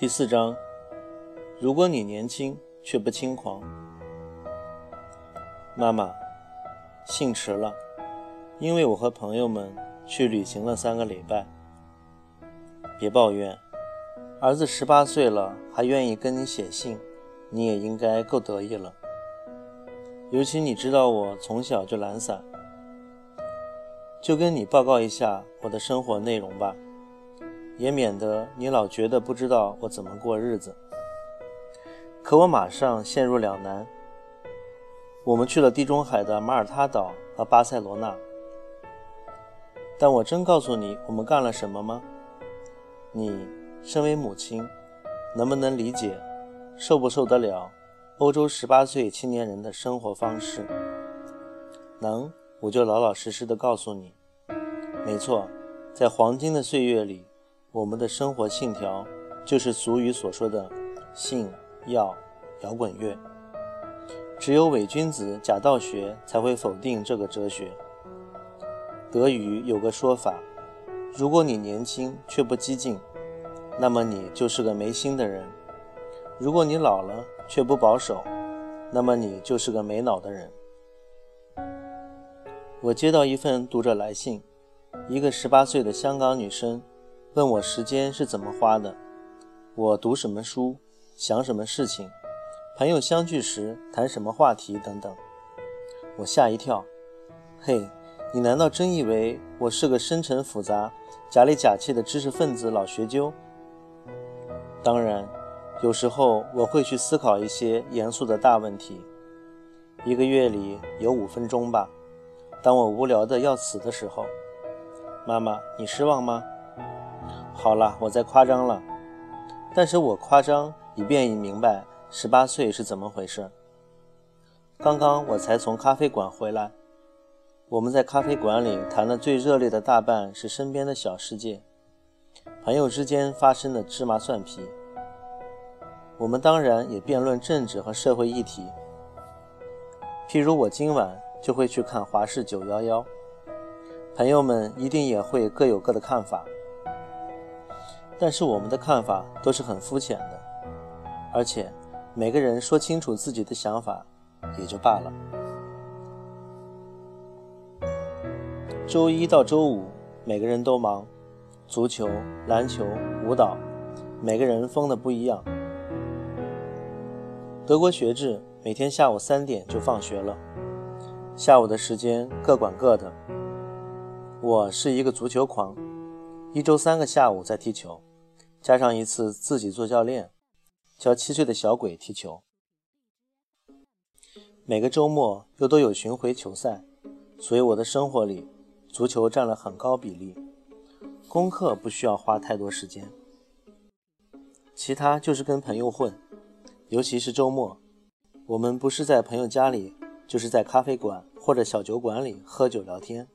第四章，如果你年轻却不轻狂，妈妈，信迟了，因为我和朋友们去旅行了三个礼拜。别抱怨，儿子十八岁了还愿意跟你写信，你也应该够得意了。尤其你知道我从小就懒散，就跟你报告一下我的生活内容吧。也免得你老觉得不知道我怎么过日子。可我马上陷入两难。我们去了地中海的马耳他岛和巴塞罗那，但我真告诉你我们干了什么吗？你身为母亲，能不能理解，受不受得了欧洲十八岁青年人的生活方式？能，我就老老实实的告诉你。没错，在黄金的岁月里。我们的生活信条就是俗语所说的“信、要、摇滚乐”。只有伪君子假道学才会否定这个哲学。德语有个说法：如果你年轻却不激进，那么你就是个没心的人；如果你老了却不保守，那么你就是个没脑的人。我接到一份读者来信，一个十八岁的香港女生。问我时间是怎么花的，我读什么书，想什么事情，朋友相聚时谈什么话题等等。我吓一跳，嘿，你难道真以为我是个深沉复杂、假里假气的知识分子老学究？当然，有时候我会去思考一些严肃的大问题。一个月里有五分钟吧，当我无聊的要死的时候。妈妈，你失望吗？好了，我在夸张了，但是我夸张以便你明白十八岁是怎么回事。刚刚我才从咖啡馆回来，我们在咖啡馆里谈的最热烈的大半是身边的小世界，朋友之间发生的芝麻蒜皮。我们当然也辩论政治和社会议题，譬如我今晚就会去看华视九幺幺，朋友们一定也会各有各的看法。但是我们的看法都是很肤浅的，而且每个人说清楚自己的想法也就罢了。周一到周五，每个人都忙，足球、篮球、舞蹈，每个人疯的不一样。德国学制每天下午三点就放学了，下午的时间各管各的。我是一个足球狂，一周三个下午在踢球。加上一次自己做教练，教七岁的小鬼踢球。每个周末又都有巡回球赛，所以我的生活里足球占了很高比例。功课不需要花太多时间，其他就是跟朋友混，尤其是周末，我们不是在朋友家里，就是在咖啡馆或者小酒馆里喝酒聊天。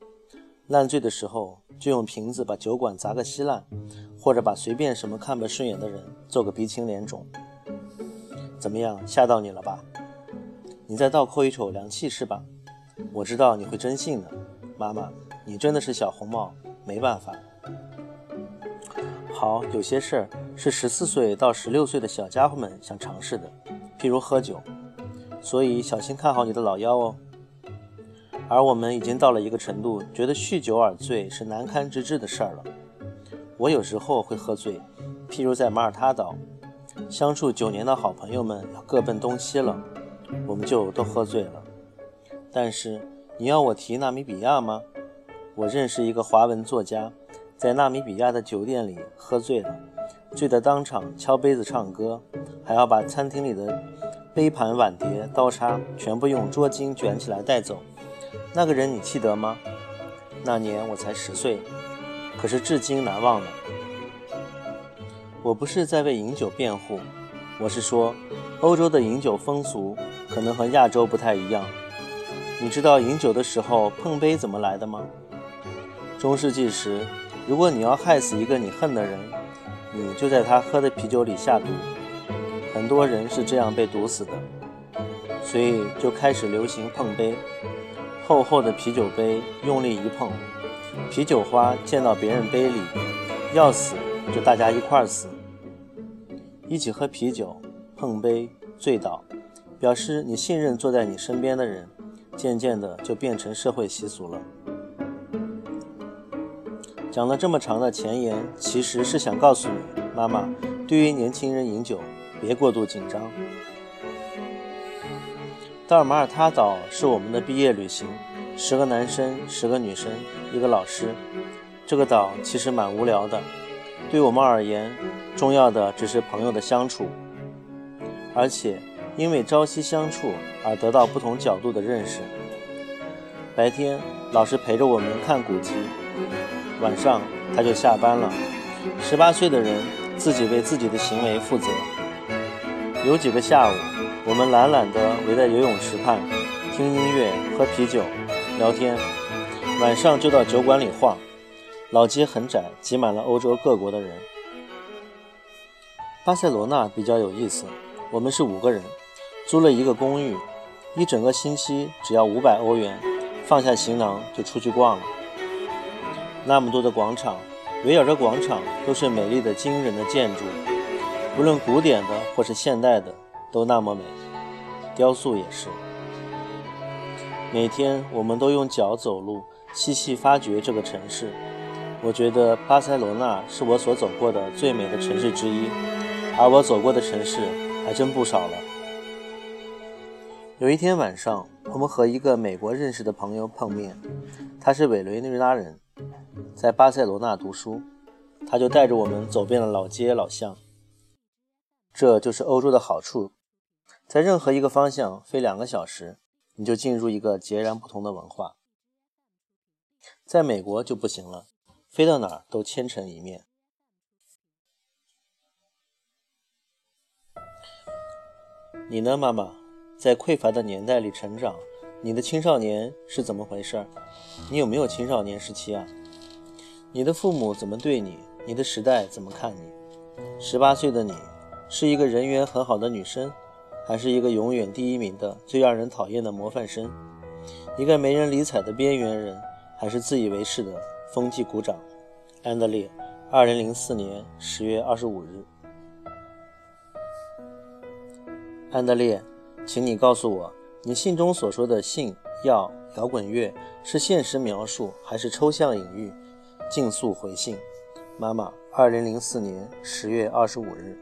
烂醉的时候，就用瓶子把酒馆砸个稀烂，或者把随便什么看不顺眼的人揍个鼻青脸肿。怎么样，吓到你了吧？你再倒扣一口凉气是吧？我知道你会真信的，妈妈，你真的是小红帽，没办法。好，有些事儿是十四岁到十六岁的小家伙们想尝试的，譬如喝酒，所以小心看好你的老腰哦。而我们已经到了一个程度，觉得酗酒而醉是难堪之至的事儿了。我有时候会喝醉，譬如在马耳他岛，相处九年的好朋友们要各奔东西了，我们就都喝醉了。但是你要我提纳米比亚吗？我认识一个华文作家，在纳米比亚的酒店里喝醉了，醉得当场敲杯子唱歌，还要把餐厅里的杯盘碗碟、刀叉全部用桌巾卷起来带走。那个人你记得吗？那年我才十岁，可是至今难忘的。我不是在为饮酒辩护，我是说，欧洲的饮酒风俗可能和亚洲不太一样。你知道饮酒的时候碰杯怎么来的吗？中世纪时，如果你要害死一个你恨的人，你就在他喝的啤酒里下毒。很多人是这样被毒死的，所以就开始流行碰杯。厚厚的啤酒杯，用力一碰，啤酒花溅到别人杯里，要死就大家一块儿死。一起喝啤酒，碰杯醉倒，表示你信任坐在你身边的人，渐渐的就变成社会习俗了。讲了这么长的前言，其实是想告诉你，妈妈，对于年轻人饮酒，别过度紧张。到马尔他岛是我们的毕业旅行，十个男生，十个女生，一个老师。这个岛其实蛮无聊的，对我们而言，重要的只是朋友的相处，而且因为朝夕相处而得到不同角度的认识。白天老师陪着我们看古籍，晚上他就下班了。十八岁的人自己为自己的行为负责。有几个下午。我们懒懒地围在游泳池畔，听音乐、喝啤酒、聊天。晚上就到酒馆里晃。老街很窄，挤满了欧洲各国的人。巴塞罗那比较有意思，我们是五个人，租了一个公寓，一整个星期只要五百欧元，放下行囊就出去逛了。那么多的广场，围绕着广场都是美丽的、惊人的建筑，无论古典的或是现代的。都那么美，雕塑也是。每天我们都用脚走路，细细发掘这个城市。我觉得巴塞罗那是我所走过的最美的城市之一，而我走过的城市还真不少了。有一天晚上，我们和一个美国认识的朋友碰面，他是委内瑞拉人，在巴塞罗那读书，他就带着我们走遍了老街老巷。这就是欧洲的好处。在任何一个方向飞两个小时，你就进入一个截然不同的文化。在美国就不行了，飞到哪儿都千城一面。你呢，妈妈？在匮乏的年代里成长，你的青少年是怎么回事？你有没有青少年时期啊？你的父母怎么对你？你的时代怎么看你？十八岁的你，是一个人缘很好的女生。还是一个永远第一名的最让人讨厌的模范生，一个没人理睬的边缘人，还是自以为是的风纪鼓掌。安德烈，二零零四年十月二十五日。安德烈，请你告诉我，你信中所说的性、药、摇滚乐是现实描述还是抽象隐喻？尽速回信。妈妈，二零零四年十月二十五日。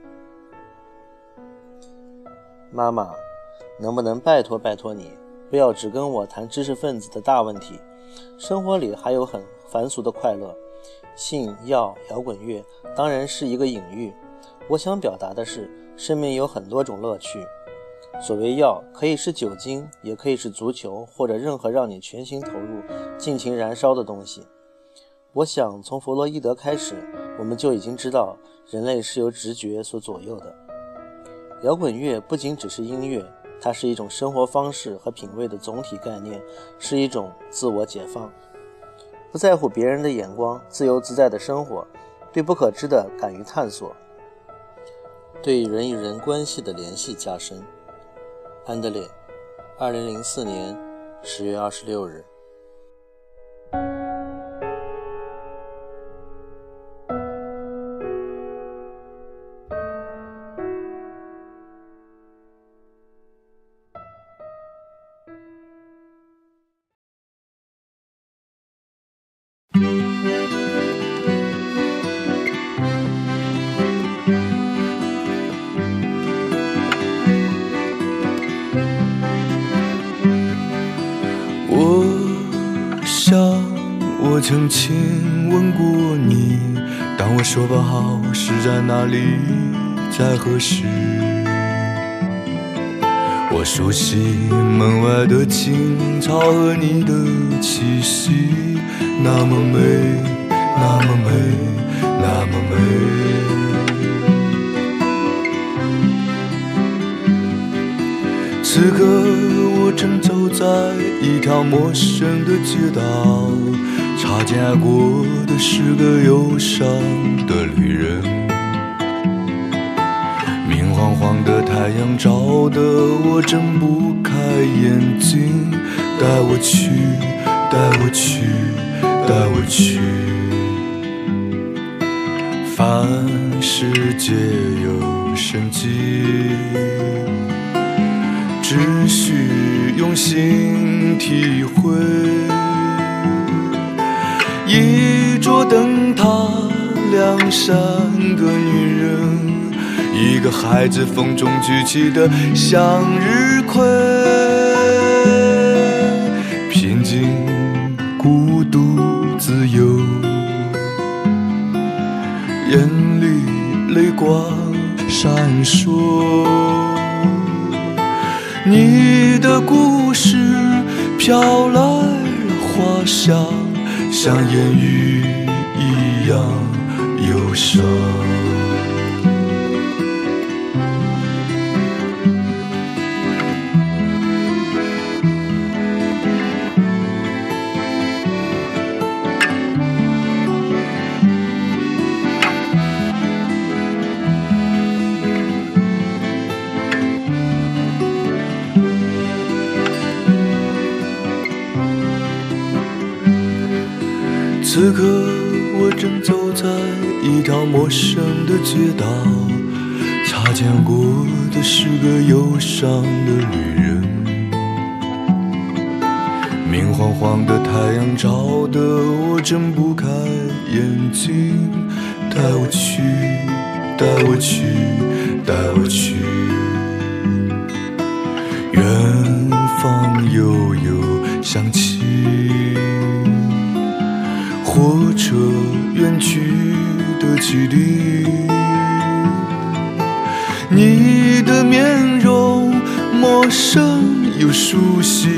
妈妈，能不能拜托拜托你，不要只跟我谈知识分子的大问题？生活里还有很凡俗的快乐，性、药、摇滚乐当然是一个隐喻。我想表达的是，生命有很多种乐趣。所谓药，可以是酒精，也可以是足球，或者任何让你全心投入、尽情燃烧的东西。我想，从弗洛伊德开始，我们就已经知道，人类是由直觉所左右的。摇滚乐不仅只是音乐，它是一种生活方式和品味的总体概念，是一种自我解放，不在乎别人的眼光，自由自在的生活，对不可知的敢于探索，对人与人关系的联系加深。安德烈，二零零四年十月二十六日。亲吻过你，当我说不好是在哪里，在何时。我熟悉门外的青草和你的气息，那么美，那么美，那么美。此刻正走在一条陌生的街道。擦肩而过的是个忧伤的旅人，明晃晃的太阳照得我睁不开眼睛，带我去，带我去，带我去。凡世皆有生机，心体会。一桌灯塔，两三个女人，一个孩子风中举起的向日葵，平静、孤独、自由，眼里泪光闪烁。你的故是飘来了花香。像烟雨一样忧伤。此刻，我正走在一条陌生的街道，擦肩过的是个忧伤的旅人。明晃晃的太阳照得我睁不开眼睛，带我去，带我去，带我去，远方悠悠响起。火车远去的汽笛，你的面容陌生又熟悉，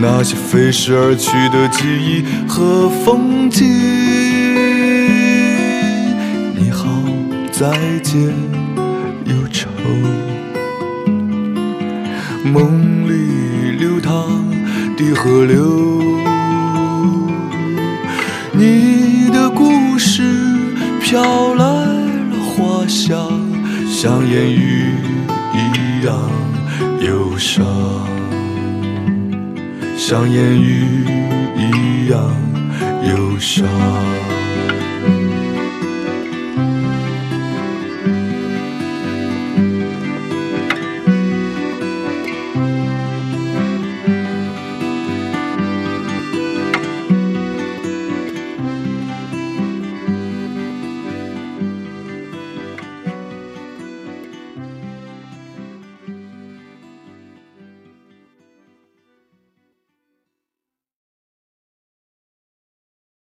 那些飞逝而去的记忆和风景。你好，再见，忧愁，梦里流淌的河流。你的故事飘来了花香，像烟雨一样忧伤，像烟雨一样忧伤。